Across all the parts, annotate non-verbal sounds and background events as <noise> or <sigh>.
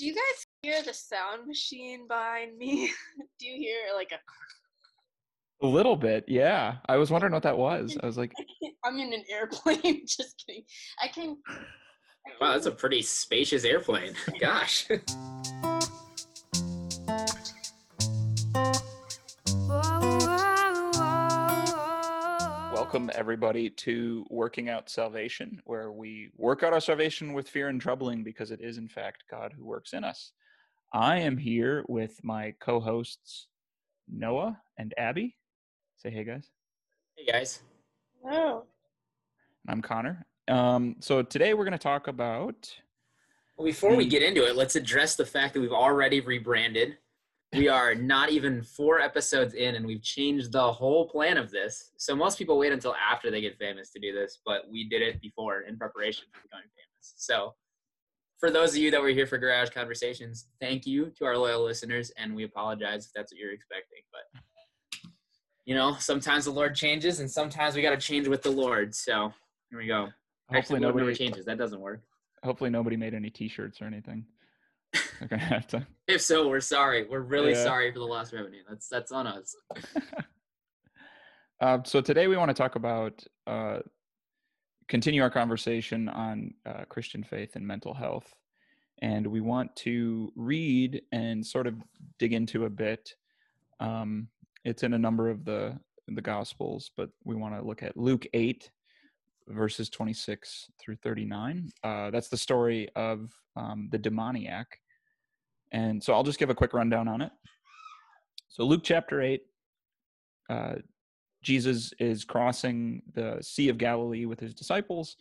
Do you guys hear the sound machine behind me? <laughs> Do you hear like a? A little bit, yeah. I was wondering what that was. I was like, <laughs> I'm in an airplane. <laughs> Just kidding. I can. Wow, that's a pretty spacious airplane. Gosh. Welcome everybody to Working Out Salvation, where we work out our salvation with fear and troubling because it is, in fact, God who works in us. I am here with my co hosts, Noah and Abby. Say hey, guys. Hey, guys. Hello. I'm Connor. Um, so today we're going to talk about. Well, before we get into it, let's address the fact that we've already rebranded. We are not even four episodes in, and we've changed the whole plan of this. So most people wait until after they get famous to do this, but we did it before in preparation for becoming famous. So for those of you that were here for Garage Conversations, thank you to our loyal listeners, and we apologize if that's what you're expecting. But you know, sometimes the Lord changes, and sometimes we got to change with the Lord. So here we go. Hopefully Actually, nobody changes. That doesn't work. Hopefully nobody made any T-shirts or anything. We're gonna have to. <laughs> If so, we're sorry. We're really Yeah. sorry for the lost revenue. That's that's on us. Uh, <laughs> so today we want to talk about uh, continue our conversation on uh, Christian faith and mental health, and we want to read and sort of dig into a bit. Um, it's in a number of the the Gospels, but we want to look at Luke eight verses twenty six through thirty nine. Uh, that's the story of um, the demoniac, and so I'll just give a quick rundown on it. So Luke chapter eight. Uh, Jesus is crossing the Sea of Galilee with his disciples,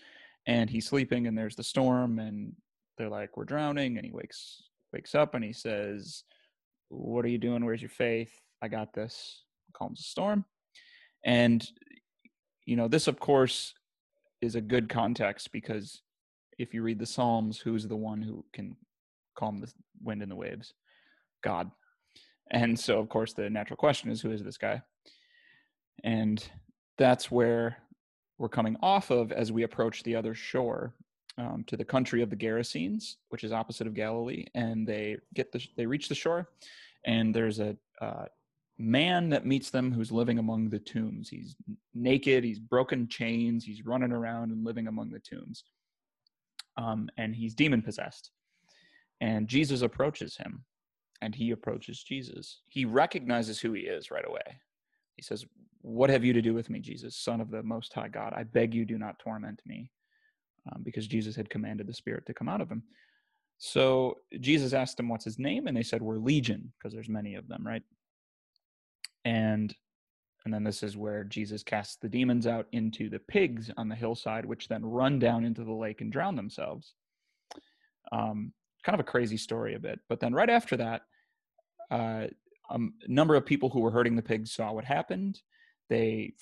and he's sleeping, and there's the storm, and they're like, "We're drowning," and he wakes wakes up, and he says, "What are you doing? Where's your faith? I got this." Calms the storm, and you know this, of course, is a good context because if you read the Psalms, who's the one who can calm the wind and the waves? God. And so, of course, the natural question is, who is this guy? and that's where we're coming off of as we approach the other shore um, to the country of the Gerasenes, which is opposite of Galilee, and they get the they reach the shore, and there's a uh, man that meets them who's living among the tombs. He's naked, he's broken chains, he's running around and living among the tombs, um, and he's demon possessed. And Jesus approaches him, and he approaches Jesus. He recognizes who he is right away. He says, What have you to do with me, Jesus, Son of the Most High God? I beg you, do not torment me. Um, because Jesus had commanded the spirit to come out of him. So Jesus asked him, What's his name? And they said, We're Legion, because there's many of them, right? And and then this is where Jesus casts the demons out into the pigs on the hillside, which then run down into the lake and drown themselves. Um, kind of a crazy story, a bit. But then right after that, uh, um, a number of people who were herding the pigs saw what happened. They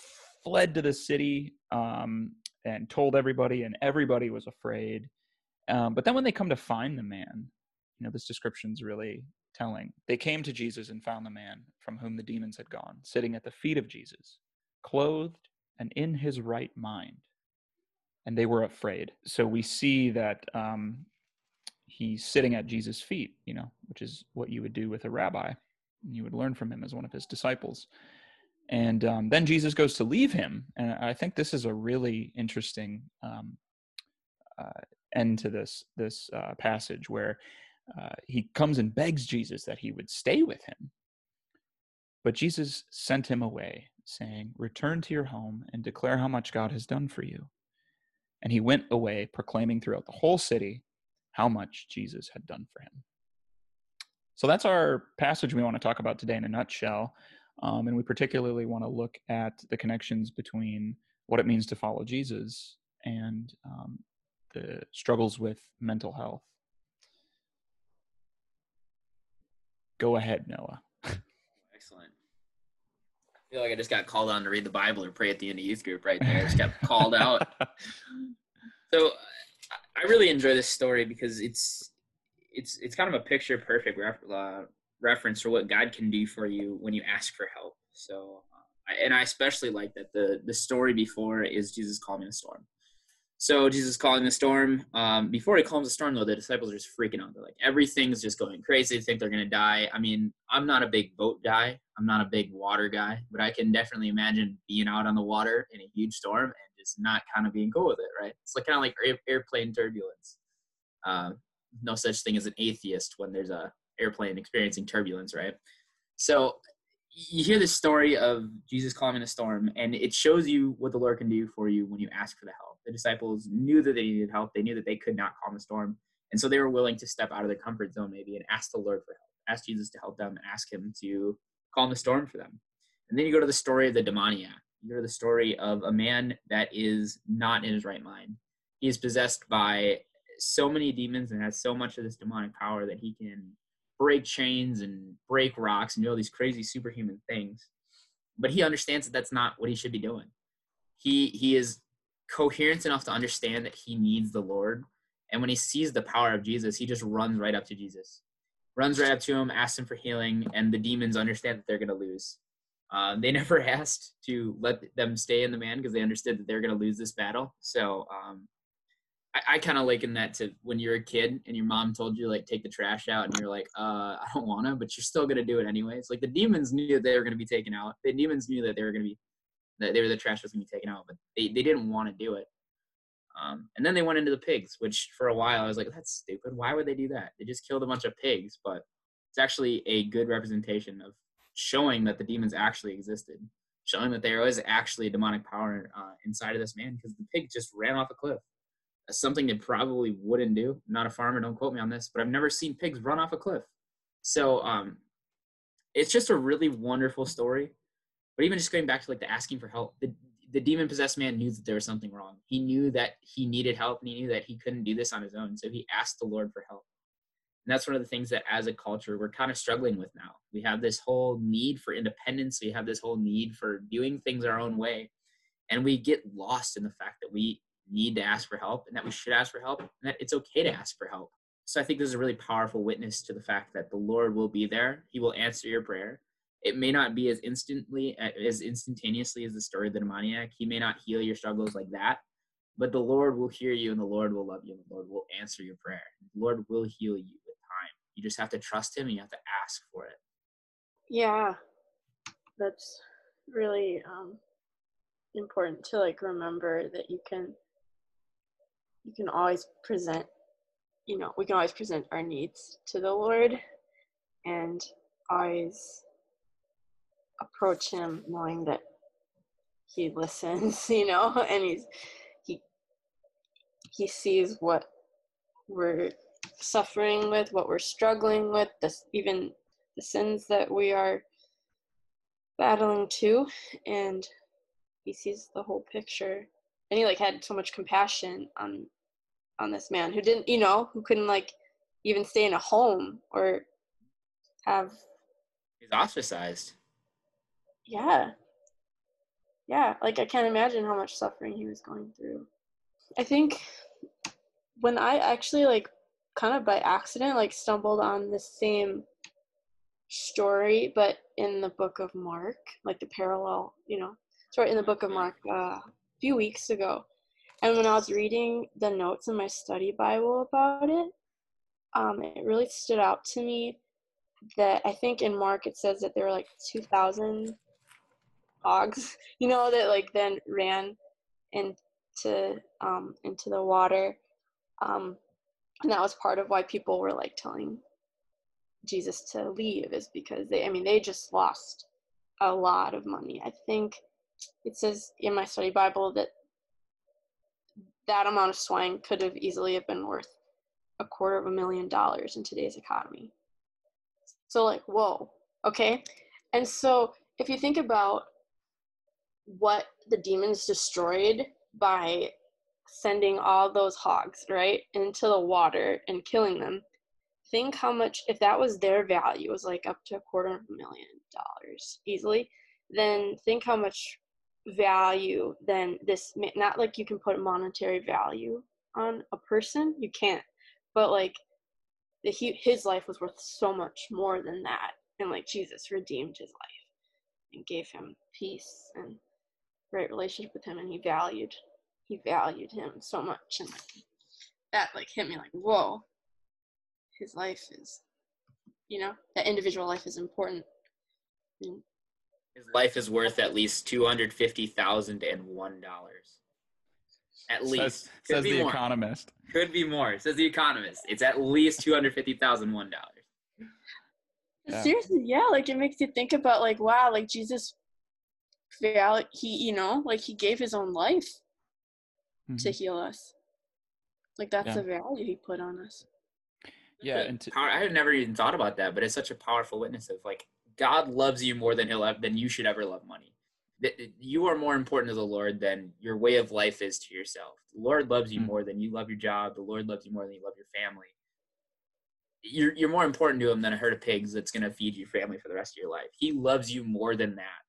fled to the city um, and told everybody, and everybody was afraid. Um, but then when they come to find the man, you know, this description's really telling. They came to Jesus and found the man from whom the demons had gone, sitting at the feet of Jesus, clothed and in his right mind. And they were afraid. So we see that um, he's sitting at Jesus' feet, you know, which is what you would do with a rabbi you would learn from him as one of his disciples. And um, then Jesus goes to leave him, and I think this is a really interesting um, uh, end to this this uh, passage where uh, he comes and begs Jesus that he would stay with him. But Jesus sent him away, saying, "Return to your home and declare how much God has done for you." And he went away, proclaiming throughout the whole city how much Jesus had done for him. So that's our passage we want to talk about today in a nutshell. Um, and we particularly want to look at the connections between what it means to follow Jesus and um, the struggles with mental health. Go ahead, Noah. Excellent. I feel like I just got called on to read the Bible or pray at the end of youth group right there. I just got called out. <laughs> So I- really enjoy this story because it's it's it's kind of a picture perfect ref, uh, reference for what God can do for you when you ask for help. So, uh, I, and I especially like that the the story before is Jesus calming a storm. So Jesus is calling the storm. Um, before he calms the storm, though, the disciples are just freaking out. They're like, everything's just going crazy. They think they're gonna die. I mean, I'm not a big boat guy. I'm not a big water guy, but I can definitely imagine being out on the water in a huge storm and just not kind of being cool with it, right? It's like kind of like air, airplane turbulence. Uh, no such thing as an atheist when there's a airplane experiencing turbulence, right? So you hear this story of Jesus calming a storm, and it shows you what the Lord can do for you when you ask for the help. The disciples knew that they needed help. They knew that they could not calm the storm. And so they were willing to step out of their comfort zone maybe and ask the Lord for help, ask Jesus to help them, ask him to calm the storm for them. And then you go to the story of the demoniac. You go to the story of a man that is not in his right mind. He is possessed by so many demons and has so much of this demonic power that he can break chains and break rocks and do all these crazy superhuman things. But he understands that that's not what he should be doing. He he is coherent enough to understand that he needs the Lord. And when he sees the power of Jesus, he just runs right up to Jesus, runs right up to him, asks him for healing, and the demons understand that they're going to lose. Uh, they <laughs> never asked to let them stay in the man because they understood that they're going to lose this battle. So um, I, I kind of liken that to when you're a kid and your mom told you like take the trash out and you're like, uh, I don't want to, but you're still gonna do it anyways. Like the demons knew that they were gonna be taken out. The demons knew that they were gonna be that they were the trash was gonna be taken out, but they, they didn't want to do it. Um, and then they went into the pigs, which for a while I was like, that's stupid. Why would they do that? They just killed a bunch of pigs, but it's actually a good representation of showing that the demons actually existed, showing that there was actually a demonic power uh, inside of this man because the pig just ran off a cliff something they probably wouldn't do. I'm not a farmer, don't quote me on this, but I've never seen pigs run off a cliff. So um, it's just a really wonderful story. But even just going back to like the asking for help, the, the demon possessed man knew that there was something wrong. He knew that he needed help and he knew that he couldn't do this on his own. So he asked the Lord for help. And that's one of the things that as a culture we're kind of struggling with now. We have this whole need for independence. We have this whole need for doing things our own way. And we get lost in the fact that we need to ask for help and that we should ask for help and that it's okay to ask for help. So I think this is a really powerful witness to the fact that the Lord will be there. He will answer your prayer. It may not be as instantly as instantaneously as the story of the demoniac. He may not heal your struggles like that, but the Lord will hear you and the Lord will love you and the Lord will answer your prayer. The Lord will heal you with time. You just have to trust him and you have to ask for it. Yeah. That's really um important to like remember that you can you can always present you know we can always present our needs to the lord and always approach him knowing that he listens <laughs> you know and he's he he sees what we're suffering with what we're struggling with this even the sins that we are battling too and he sees the whole picture and he like had so much compassion on on this man who didn't, you know, who couldn't like even stay in a home or have. He's ostracized. Yeah. Yeah, like I can't imagine how much suffering he was going through. I think when I actually like kind of by accident like stumbled on the same story but in the book of Mark, like the parallel, you know, sorry, in the book of Mark uh, a few weeks ago. And when I was reading the notes in my study Bible about it, um, it really stood out to me that I think in Mark it says that there were like 2,000 hogs, <laughs> you know, that like then ran into um, into the water, um, and that was part of why people were like telling Jesus to leave is because they, I mean, they just lost a lot of money. I think it says in my study Bible that that amount of swine could have easily have been worth a quarter of a million dollars in today's economy. So like, whoa, okay? And so if you think about what the demons destroyed by sending all those hogs, right, into the water and killing them, think how much if that was their value was like up to a quarter of a million dollars easily, then think how much value then this not like you can put monetary value on a person you can't but like the, he, his life was worth so much more than that and like jesus redeemed his life and gave him peace and right relationship with him and he valued he valued him so much and that like hit me like whoa. His life is you know that individual life is important. Mm. His life is worth at least two hundred fifty thousand and one dollars. At least. says, says the more. economist. Could be more says the economist. It's at least two hundred fifty thousand one dollars. Yeah. seriously yeah like it makes you think about like wow like jesus val- he you know like he gave his own life to Mhm. heal us like that's Yeah. the value he put on us yeah Like, and to, I had never even thought about that, but it's such a powerful witness of like God loves you more than he'll ever, than you should ever love money. That that you are more important to the Lord than your way of life is to yourself. The Lord loves you Mm. more than you love your job. The Lord loves you more than you love your family. You're you're more important to him than a herd of pigs that's gonna feed your family for the rest of your life. He loves you more than that.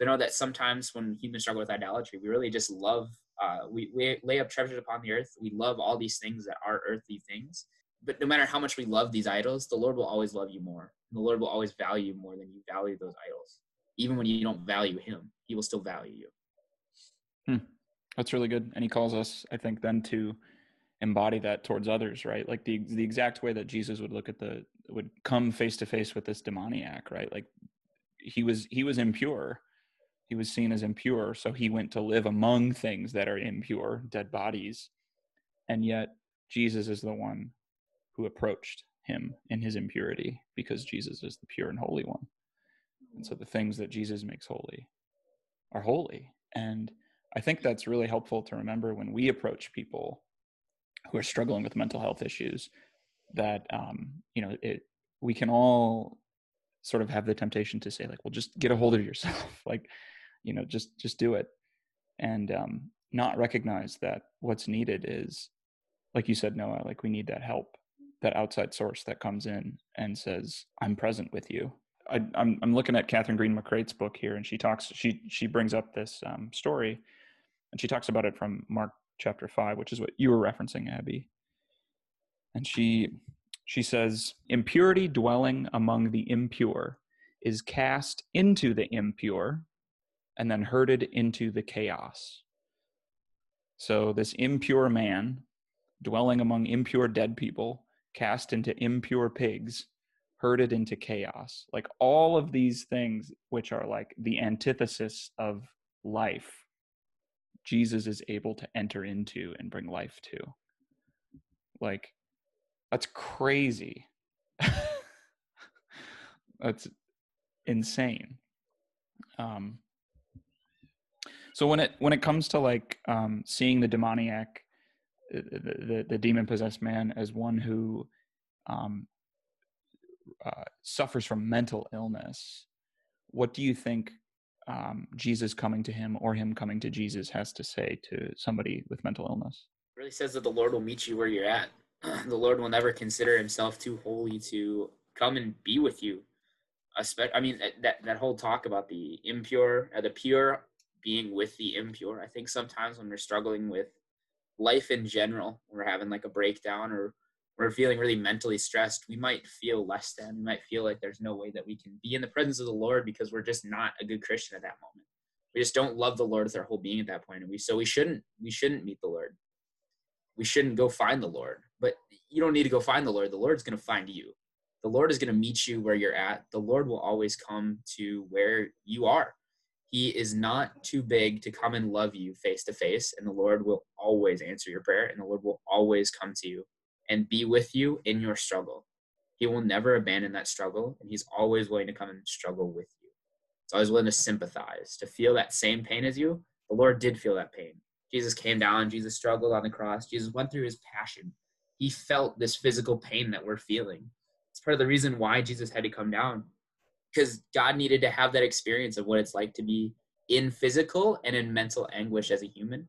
I know that sometimes when humans struggle with idolatry, we really just love. Uh, we, we lay up treasures upon the earth. We love all these things that are earthly things but no matter how much we love these idols, the Lord will always love you more. The Lord will always value you more than you value those idols. Even when you don't value Him, He will still value you. That's really good. And he calls us, I think, then to embody that towards others, right? Like the the exact way that Jesus would look at the would come face to face with this demoniac, right? Like he was he was impure. He was seen as impure, so he went to live among things that are impure, dead bodies. And yet Jesus is the one who approached him in his impurity because Jesus is the pure and holy one. And so the things that Jesus makes holy are holy. And I think that's really helpful to remember when we approach people who are struggling with mental health issues that um, you know it we can all sort of have the temptation to say like well just get a hold of yourself <laughs> like you know just just do it and um, not recognize that what's needed is like you said noah like we need that help that outside source that comes in and says i'm present with you I, I'm, I'm looking at Kathryn Greene McCreight's book here, and she talks. She she brings up this um, story, and she talks about it from Mark chapter five, which is what you were referencing, Abby. And she she says, "Impurity dwelling among the impure is cast into the impure, and then herded into the chaos." So this impure man, dwelling among impure dead people, cast into impure pigs, herded into chaos. Like all of these things, which are like the antithesis of life, Jesus is able to enter into and bring life to. Like, that's crazy. <laughs> that's insane. Um, so when it when it comes to like um, seeing the demoniac, the, the the demon possessed man as one who um, uh, suffers from mental illness, what do you think um, Jesus coming to him or him coming to Jesus has to say to somebody with mental illness? It really says that the Lord will meet you where you're at. <clears throat> The Lord will never consider Himself too holy to come and be with you. I mean, that, that that whole talk about the impure, uh, the pure being with the impure. I think sometimes when we're struggling with life in general, we're having like a breakdown or we're feeling really mentally stressed, we might feel less than. We might feel like there's no way that we can be in the presence of the Lord because we're just not a good Christian at that moment. We just don't love the Lord with our whole being at that point, and we so we shouldn't we shouldn't meet the Lord. We shouldn't go find the Lord. But you don't need to go find the Lord. The Lord's going to find you. The Lord is going to meet you where you're at. The Lord will always come to where you are. He is not too big to come and love you face to face, and the Lord will always answer your prayer, and the Lord will always come to you and be with you in your struggle. He will never abandon that struggle, and He's always willing to come and struggle with you. He's always willing to sympathize, to feel that same pain as you. The Lord did feel that pain. Jesus came down, Jesus struggled on the cross, Jesus went through his passion. He felt this physical pain that we're feeling. It's part of the reason why Jesus had to come down, because God needed to have that experience of what it's like to be in physical and in mental anguish as a human.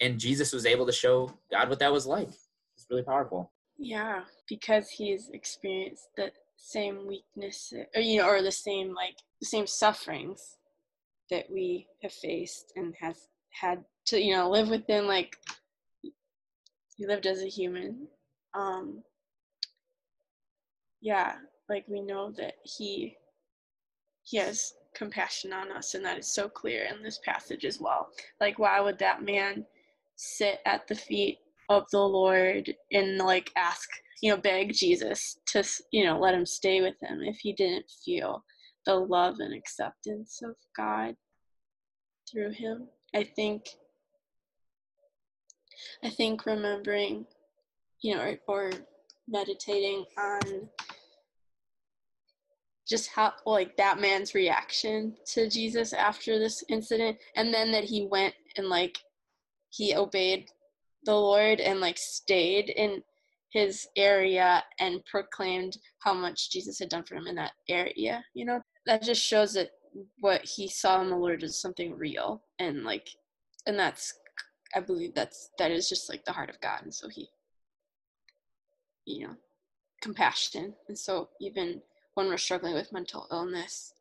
And Jesus was able to show God what that was like. It's really powerful. Yeah, because he's experienced the same weakness, or you know, or the same like the same sufferings that we have faced and has had to you know live within. Like he lived as a human. Um, yeah, like we know that he he has compassion on us, and that is so clear in this passage as well. Like, why would that man sit at the feet of the Lord and like ask, you know, beg Jesus to, you know, let him stay with him if he didn't feel the love and acceptance of God through him. I think I think remembering, you know, or, or meditating on just how like that man's reaction to Jesus after this incident and then that he went and like he obeyed the Lord and like stayed in his area and proclaimed how much Jesus had done for him in that area, you know? That just shows that what he saw in the Lord is something real and like and that's I believe that's that is just like the heart of God and so he you know compassion and so even when we're struggling with mental illness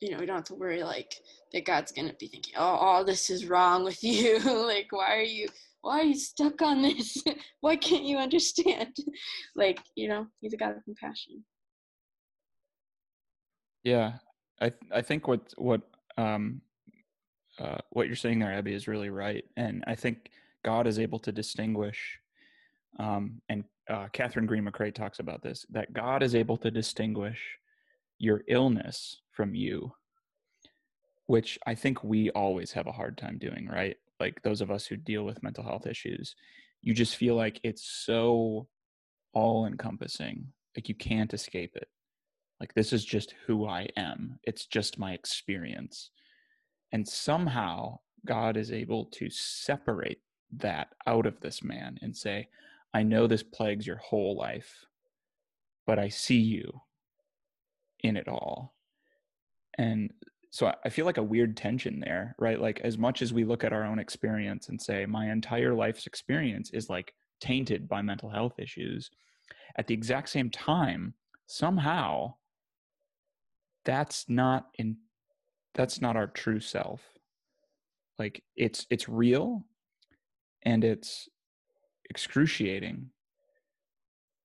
you know we don't have to worry like that god's gonna be thinking oh all this is wrong with <laughs> you. Like why are you why are you stuck on this? <laughs> Why can't you understand? <laughs> Like you know he's a god of compassion. Yeah. I i think what what um uh, what you're saying there abby is really right. And i think god is able to distinguish um, and uh, Kathryn Greene McCreight talks about this that God is able to distinguish your illness from you, which I think we always have a hard time doing, right? Like those of us who deal with mental health issues, you just feel like it's so all encompassing, like you can't escape it. Like this is just who I am, it's just my experience. And somehow God is able to separate that out of this man and say, I know this plagues your whole life, but I see you in it all. And so I feel like a weird tension there, right? Like, as much as we look at our own experience and say, my entire life's experience is like tainted by mental health issues, at the exact same time, somehow that's not in that's not our true self like it's it's real and it's excruciating.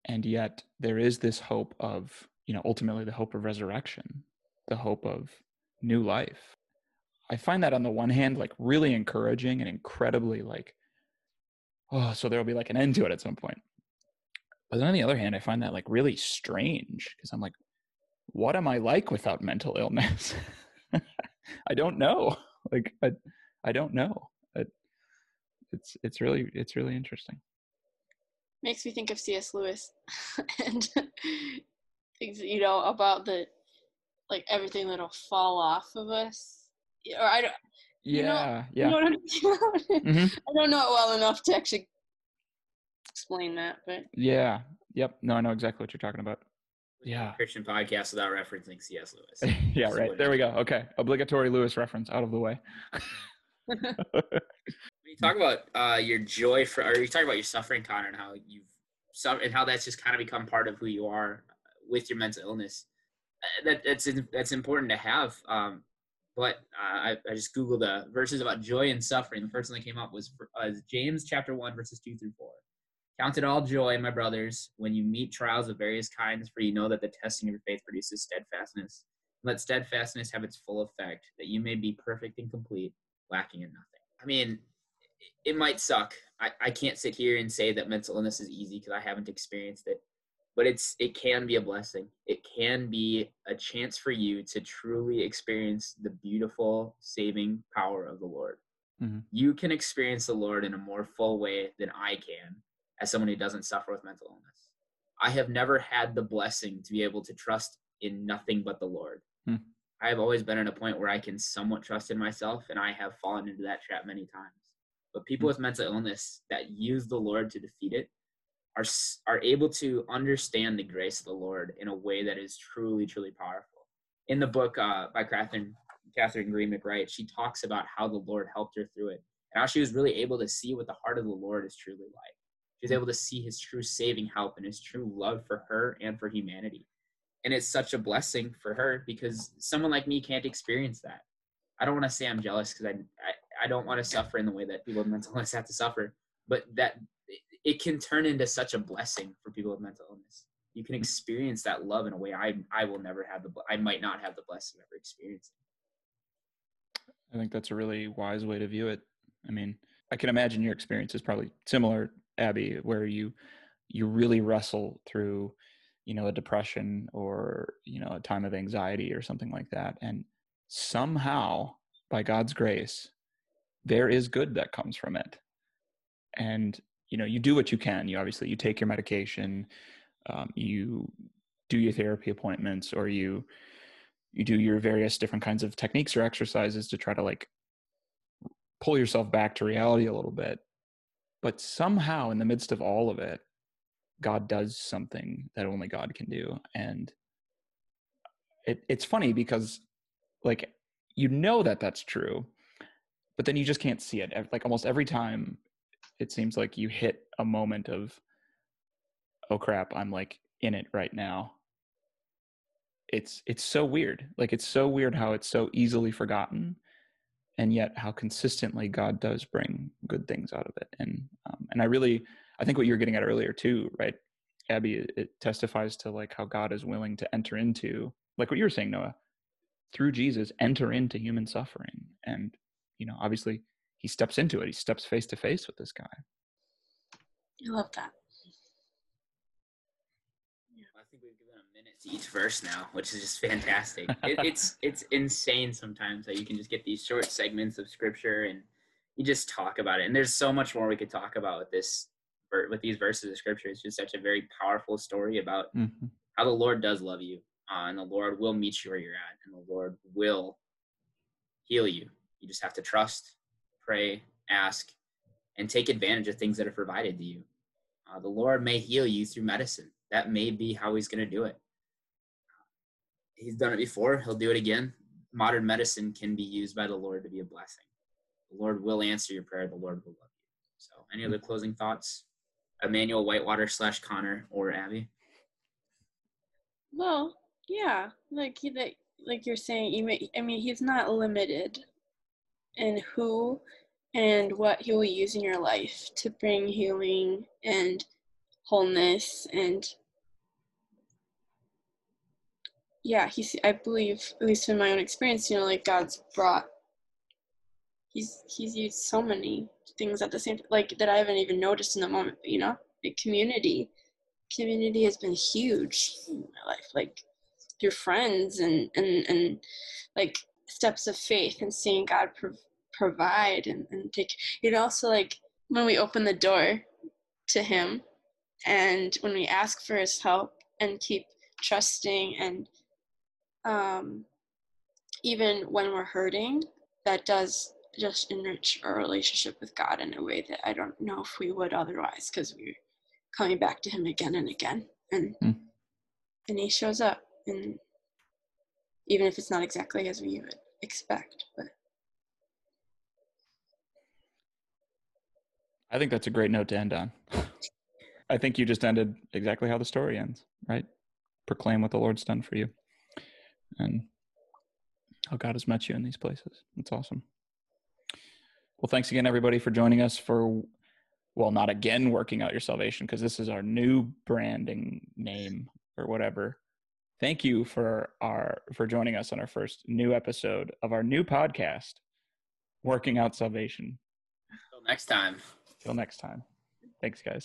And yet there is this hope of you know ultimately the hope of resurrection the hope of new life. I find that on the one hand like really encouraging and incredibly like oh so there'll be like an end to it at some point. But then on the other hand i find that like really strange because i'm like what am i like without mental illness? <laughs> I don't know. <laughs> Like i i don't know. It's it's really it's really interesting makes me think of C.S. Lewis <laughs> and you know about the like everything that'll fall off of us. Or I don't. Yeah, know, yeah. You know mm-hmm. <laughs> I don't know it well enough to actually explain that, but yeah, yep. No, I know exactly what you're talking about. Yeah. Christian podcast without referencing C.S. Lewis. <laughs> yeah, right. There we go. Okay, obligatory Lewis reference out of the way. You talk about uh, your joy for, or you talk about your suffering, Connor, and how you've suffered, and how that's just kind of become part of who you are with your mental illness. Uh, that that's that's important to have. Um, but uh, I, I just googled the verses about joy and suffering. The first one that came up was uh, James chapter one, verses two through four. Count it all joy, my brothers, when you meet trials of various kinds, for you know that the testing of your faith produces steadfastness. Let steadfastness have its full effect, that you may be perfect and complete, lacking in nothing. I mean, it might suck. I, I can't sit here and say that mental illness is easy because I haven't experienced it. But it's it can be a blessing. It can be a chance for you to truly experience the beautiful saving power of the Lord. Mm-hmm. You can experience the Lord in a more full way than I can as someone who doesn't suffer with mental illness. I have never had the blessing to be able to trust in nothing but the Lord. Mm. I have always been at a point where I can somewhat trust in myself, and I have fallen into that trap many times. But people with mental illness that use the Lord to defeat it are are able to understand the grace of the Lord in a way that is truly, truly powerful. In the book uh, by Catherine Catherine Green McWright, she talks about how the Lord helped her through it, and how she was really able to see what the heart of the Lord is truly like. She was able to see His true saving help and His true love for her and for humanity, and it's such a blessing for her because someone like me can't experience that. I don't want to say I'm jealous because I, I I don't want to suffer in the way that people with mental illness have to suffer, but that it can turn into such a blessing for people with mental illness. You can experience that love in a way I I will never have the I might not have the blessing of ever experiencing. I think that's a really wise way to view it. I mean, I can imagine your experience is probably similar, Abby, where you you really wrestle through, you know, a depression or you know a time of anxiety or something like that, and somehow, by God's grace, there is good that comes from it, and you know you do what you can. You obviously you take your medication, um, you do your therapy appointments, or you you do your various different kinds of techniques or exercises to try to like pull yourself back to reality a little bit. But somehow, in the midst of all of it, God does something that only God can do. And it, it's funny because, like, you know that that's true, but then you just can't see it. Like, almost every time, it seems like you hit a moment of, oh crap, I'm like in it right now. It's it's so weird. Like it's so weird how it's so easily forgotten and yet how consistently God does bring good things out of it. And um, and I really I think what you were getting at earlier too, right, Abby? It, testifies to like how God is willing to enter into like what you were saying, Noah, through Jesus, enter into human suffering, and you know, obviously, he steps into it. He steps face to face with this guy. I love that. Yeah. I think we've given a minute to each verse now, which is just fantastic. <laughs> it, it's it's insane sometimes that you can just get these short segments of scripture and you just talk about it. And there's so much more we could talk about with this with these verses of scripture. It's just such a very powerful story about mm-hmm. how the Lord does love you, uh, and the Lord will meet you where you're at, and the Lord will heal you. You just have to trust, pray, ask, and take advantage of things that are provided to you. Uh, the Lord may heal you through medicine that may be how he's going to do it. He's done it before, he'll do it again. Modern medicine can be used by the Lord to be a blessing. The Lord will answer your prayer, the Lord will love you. So, any other closing thoughts? Emmanuel Whitewater slash Connor or Abby? Well, yeah, like he, like, like you're saying, may, I mean, he's not limited in who and what he will use in your life to bring healing and wholeness and yeah he's i believe at least in my own experience you know like god's brought he's he's used so many things at the same like that i haven't even noticed in the moment but, you know? Like community community has been huge in my life like your friends and and and like steps of faith and seeing god pro- provide and, and take it also like when we open the door to him and when we ask for his help and keep trusting and um, even when we're hurting that does just enrich our relationship with god in a way that i don't know if we would otherwise because we're coming back to him again and again and mm. and he shows up and even if it's not exactly as we would expect but i think that's a great note to end on I think you just ended exactly how the story ends, right? Proclaim what the Lord's done for you and how God has met you in these places. That's awesome. Well, thanks again, everybody, for joining us for, well, not again working out your salvation, because this is our new branding name or whatever. Thank you for our for joining us on our first new episode of our new podcast, Working Out Salvation. Till next time. Till next time. Thanks, guys.